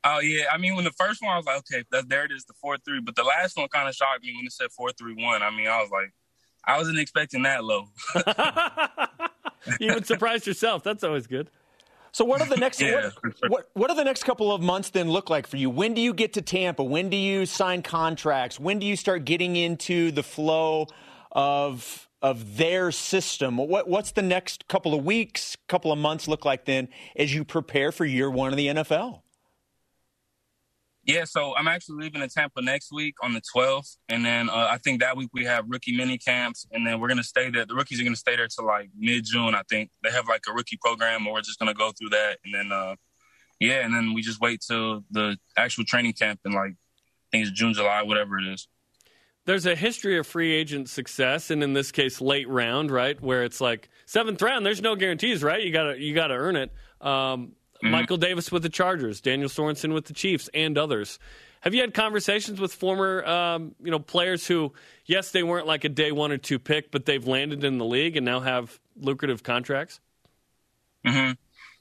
Oh yeah, I mean when the first one I was like, okay, that, there it is, the four three. But the last one kind of shocked me when it said four three one. I mean, I was like, I wasn't expecting that low. (laughs)
you even surprised yourself. That's always good.
So what are the next (laughs) yeah, what, sure. what, what are the next couple of months then look like for you? When do you get to Tampa? When do you sign contracts? When do you start getting into the flow of of their system? What what's the next couple of weeks, couple of months look like then as you prepare for year one of the NFL?
Yeah, so I'm actually leaving to Tampa next week on the 12th, and then uh, I think that week we have rookie mini camps, and then we're gonna stay there. The rookies are gonna stay there till like mid June, I think. They have like a rookie program, and we're just gonna go through that, and then uh, yeah, and then we just wait till the actual training camp in like I think it's June, July, whatever it is.
There's a history of free agent success, and in this case, late round, right, where it's like seventh round. There's no guarantees, right? You gotta you gotta earn it. Um, Mm-hmm. Michael Davis with the Chargers, Daniel Sorensen with the Chiefs, and others. Have you had conversations with former, um, you know, players who, yes, they weren't like a day one or two pick, but they've landed in the league and now have lucrative contracts?
Hmm.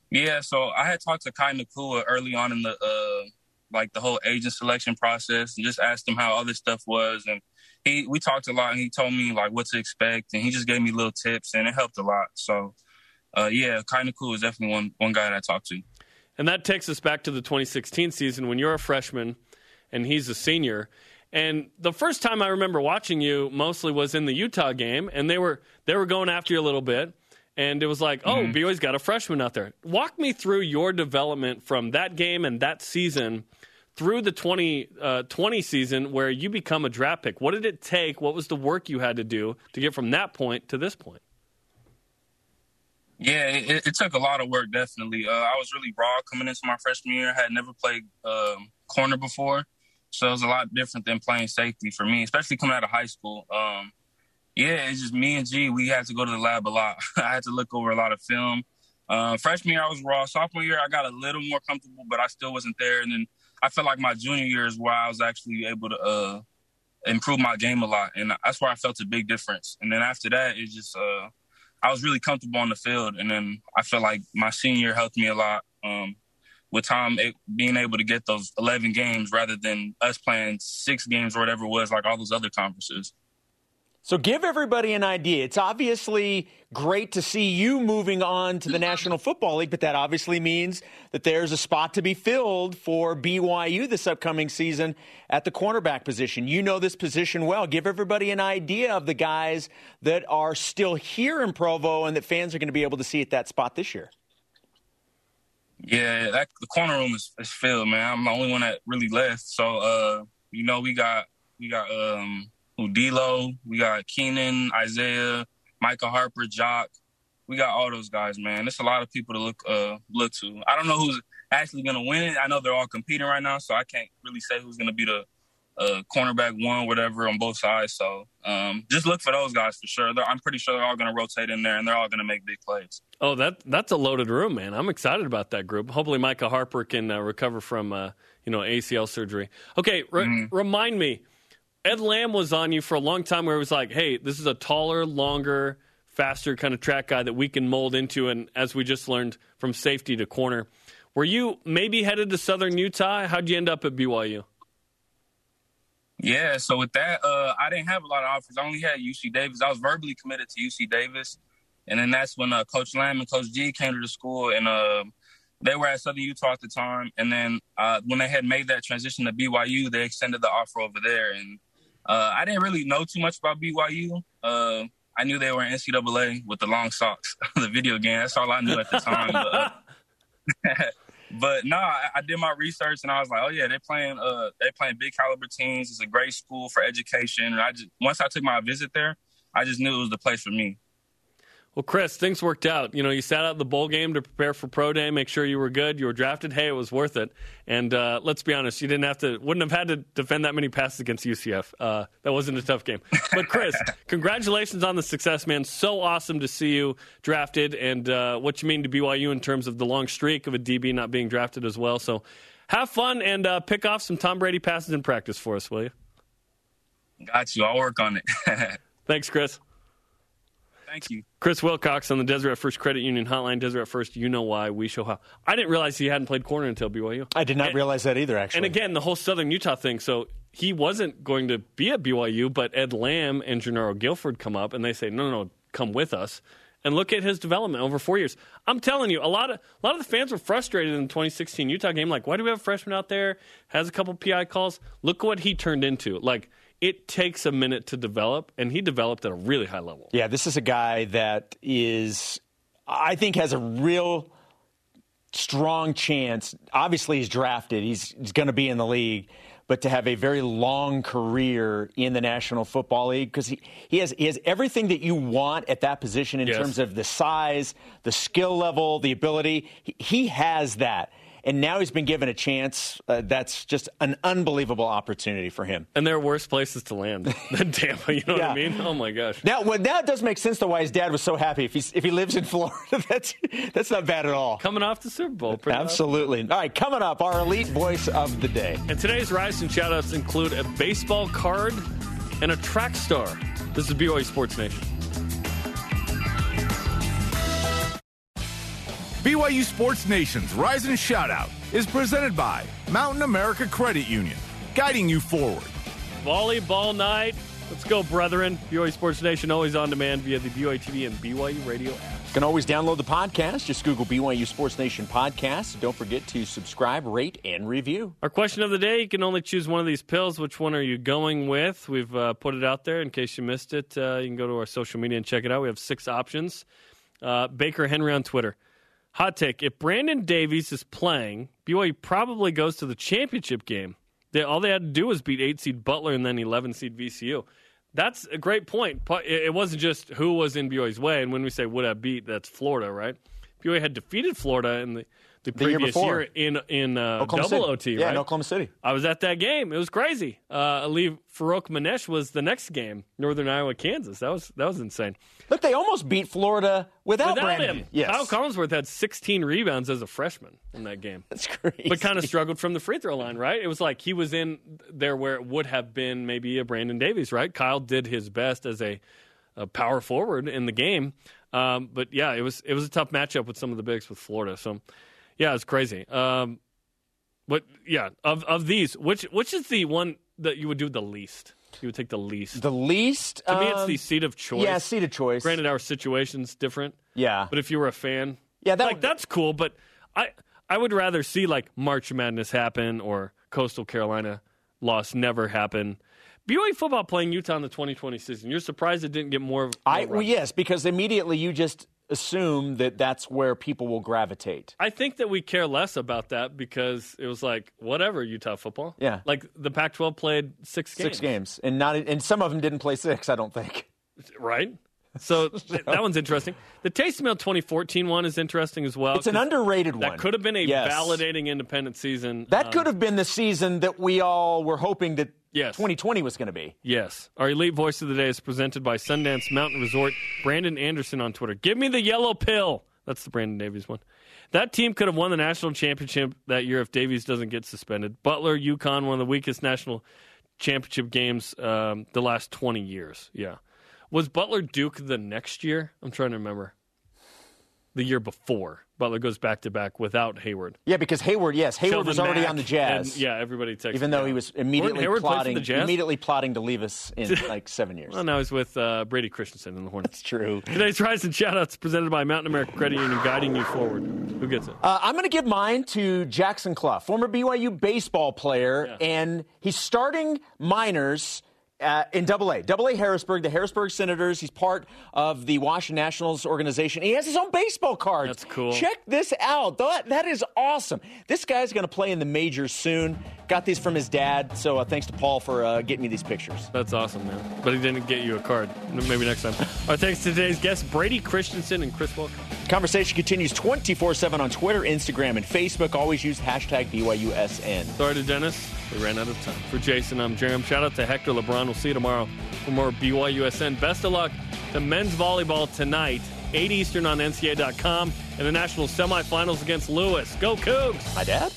Yeah. So I had talked to Kai Nacua early on in the uh, like the whole agent selection process, and just asked him how other stuff was, and he we talked a lot, and he told me like what to expect, and he just gave me little tips, and it helped a lot. So. Uh, yeah, Kai Nacua is definitely one one guy that I talked to.
And that takes us back to the 2016 season when you're a freshman and he's a senior. And the first time I remember watching you mostly was in the Utah game, and they were they were going after you a little bit, and it was like, oh, mm-hmm. BYU's got a freshman out there. Walk me through your development from that game and that season through the 2020 uh, season where you become a draft pick. What did it take? What was the work you had to do to get from that point to this point?
Yeah, it, it, took a lot of work, definitely. Uh, I was really raw coming into my freshman year. I had never played um, corner before, so it was a lot different than playing safety for me, especially coming out of high school. Um, yeah, it's just me and G. We had to go to the lab a lot. (laughs) I had to look over a lot of film. Uh, freshman year, I was raw. Sophomore year, I got a little more comfortable, but I still wasn't there. And then I felt like my junior year is where I was actually able to uh, improve my game a lot, and that's where I felt a big difference. And then after that, it just uh, I was really comfortable on the field, and then I felt like my senior helped me a lot. Um, with Tom it, being able to get those 11 games rather than us playing six games or whatever it was, like all those other conferences.
So give everybody an idea. It's obviously great to see you moving on to the National Football League, but that obviously means that there's a spot to be filled for BYU this upcoming season at the cornerback position. You know this position well. Give everybody an idea of the guys that are still here in Provo and that fans are going to be able to see at that spot this year.
Yeah, that, the corner room is, is filled, man. I'm the only one that really left. So, uh, you know, we got we got um, Udilo, we got Keenan, Isaiah, Micah Harper, Jock. We got all those guys, man. It's a lot of people to look uh, look to. I don't know who's actually going to win it. I know they're all competing right now, so I can't really say who's going to be the uh, cornerback one, whatever, on both sides. So um, just look for those guys for sure. They're, I'm pretty sure they're all going to rotate in there, and they're all going to make big plays.
Oh, that that's a loaded room, man. I'm excited about that group. Hopefully, Micah Harper can uh, recover from uh, you know ACL surgery. Okay, re- mm-hmm. remind me Ed Lamb was on you for a long time where it was like, hey, this is a taller, longer, faster kind of track guy that we can mold into. And as we just learned, from safety to corner. Were you maybe headed to Southern Utah? How'd you end up at BYU?
Yeah, so with that, uh, I didn't have a lot of offers. I only had UC Davis. I was verbally committed to UC Davis. And then that's when uh, Coach Lamb and Coach G came to the school, and uh, they were at Southern Utah at the time. And then uh, when they had made that transition to BYU, they extended the offer over there. And uh, I didn't really know too much about BYU. Uh, I knew they were in NCAA with the long socks, (laughs) the video game. That's all I knew at the time. but, uh, (laughs) but no, I, I, did my research and I was like, oh yeah, they're playing. Uh, they playing big caliber teams. It's a great school for education. And I just once I took my visit there, I just knew it was the place for me.
Well, Chris, things worked out. You know, you sat out the bowl game to prepare for pro day, make sure you were good. You were drafted. Hey, it was worth it. And uh, let's be honest, you didn't have to, wouldn't have had to defend that many passes against UCF. Uh, that wasn't a tough game. But Chris, (laughs) congratulations on the success, man. So awesome to see you drafted, and uh, what you mean to BYU in terms of the long streak of a DB not being drafted as well. So, have fun and uh, pick off some Tom Brady passes in practice for us, will you?
Got you. I'll work on it. (laughs)
Thanks, Chris.
Thank you.
Chris Wilcox on the Deseret First Credit Union Hotline. Deseret First, you know why, we show how. I didn't realize he hadn't played corner until BYU.
I did not
And-
realize that either, actually.
And again, the whole Southern Utah thing. So he wasn't going to be at BYU, but Ed Lamb and Jernaro Gilford come up and they say, no, no, no, come with us. And look at his development over four years. I'm telling you, a lot of a lot of the fans were frustrated in the 2016 Utah game. Like, why do we have a freshman out there? Has a couple PI calls. Look what he turned into. Like, it takes a minute to develop, and he developed at a really high level.
Yeah, this is a guy that is, I think, has a real strong chance. Obviously, he's drafted. He's, he's going to be in the league, but to have a very long career in the National Football League because he, he has he has everything that you want at that position in
Yes.
terms of the size, the skill level, the ability. He, he has that. And now he's been given a chance. Uh, that's just an unbelievable opportunity for him.
And there are worse places to land (laughs) than Tampa. You know what I mean? Oh my gosh.
Now, well, now it does make sense though why his dad was so happy. If he's if he lives in (laughs) Florida, that's that's not bad at all.
Coming off the Super Bowl. awesome.
Absolutely. All right, coming up, our elite voice of the day.
And today's Rise and Shoutouts include a baseball card and a track star. This is BYU Sports Nation.
BYU Sports Nation's Rise and Shoutout is presented by Mountain America Credit Union, guiding you forward.
Volleyball night. Let's go, brethren. BYU Sports Nation always on demand via the BYU TV and BYU radio app.
You can always download the podcast. Just Google BYU Sports Nation podcast. Don't forget to subscribe, rate, and review.
Our question of the day: You can only choose one of these pills. Which one are you going with? We've uh, put it out there in case you missed it. Uh, you can go to our social media and check it out. We have six options. Uh, Baker Henry on Twitter. Hot take: If Brandon Davies is playing, BYU probably goes to the championship game. They, all they had to do was beat eight seed Butler and then eleven seed VCU. That's a great point. It wasn't just who was in BYU's way, and when we say would have beat, that's Florida, right? BYU had defeated Florida in the, the
The
previous
before.
year in in uh,
Oklahoma
double
City.
OT,
Yeah,
right?
in Oklahoma City.
I was at that game. It was crazy. Uh, Ali Farokhmanesh was the next game, Northern Iowa, Kansas. That was that was insane.
Look, they almost beat Florida without,
Without
Brandon.
him,
Yes.
Kyle Collinsworth had 16 rebounds as a freshman in that game,
That's crazy.
but kind of struggled from the free throw line. Right? It was like he was in there where it would have been maybe a Brandon Davies. Right? Kyle did his best as a, a power forward in the game, um, but yeah, it was it was a tough matchup with some of the bigs with Florida. So yeah, it's crazy. Um, but yeah, of of these, which which is the one that you would do the least? You would take the least.
the least.
to me, it's
um,
the seat of choice.
Yeah, seat of choice.
Granted, our situation's different.
Yeah.
But if you were a fan,
Yeah, that
like
would-
that's cool. But I I would rather see like March Madness happen or Coastal Carolina loss never happen. BYU football playing Utah in the 2020 season. You're surprised it didn't get more. of
I well, yes, because immediately you just assume that that's where people will gravitate.
I think that we care less about that because it was like whatever Utah football.
Yeah.
Like the Pac-12 played six games.
Six games, and not and some of them didn't play six. I don't think.
right? So (laughs) th- that one's interesting. The Taysom Hill 2014 one is interesting as well.
It's an underrated one.
That could have been a
Yes.
validating independent season.
That
Um,
could have been the season that we all were hoping that
Yes.
2020 was going to be.
Yes. Our elite voice of the day is presented by Sundance Mountain Resort. Brandon Anderson on Twitter. Give me the yellow pill. That's the Brandon Davies one. That team could have won the national championship that year if Davies doesn't get suspended. Butler, UConn, one of the weakest national championship games um, the last 20 years. Yeah. Was Butler Duke the next year? I'm trying to remember. The year before. Butler goes back to back without Hayward.
Yeah, because Hayward, yes, Hayward
Sheldon
was already
Mack
on the Jazz.
and- yeah, everybody texted
even though he was immediately plotting, immediately plotting to leave us in (laughs) like seven years.
Well, now he's with uh, Brady Christensen in the Hornets.
That's true.
Today's Rise and Shoutouts presented by Mountain America Credit Union, guiding you forward. Who gets it?
Uh, I'm going to give mine to Jackson Cluff, former BYU baseball player,
Yeah.
and he's starting minors. Uh, in Double A, Double A Harrisburg, the Harrisburg Senators. He's part of the Washington Nationals organization. He has his own baseball card.
That's cool.
Check this out. That, that is awesome. This guy's going to play in the majors soon. got these from his dad. So uh, thanks to Paul for uh, getting me these pictures.
That's awesome, man. But he didn't get you a card. Maybe next time. (laughs) Our thanks to today's guests, Brady Christensen and Chris Wilk.
Conversation continues 24 7 on Twitter, Instagram, and Facebook. Always use hashtag BYUSN.
Sorry to Dennis. We ran out of time. For Jason, I'm Jarom. Shout out to Hector LeBron. We'll see you tomorrow for more BYUSN. Best of luck to men's volleyball tonight, 8 Eastern on NCAA.com, and the national semifinals against Lewis. Go Cougs!
My dad?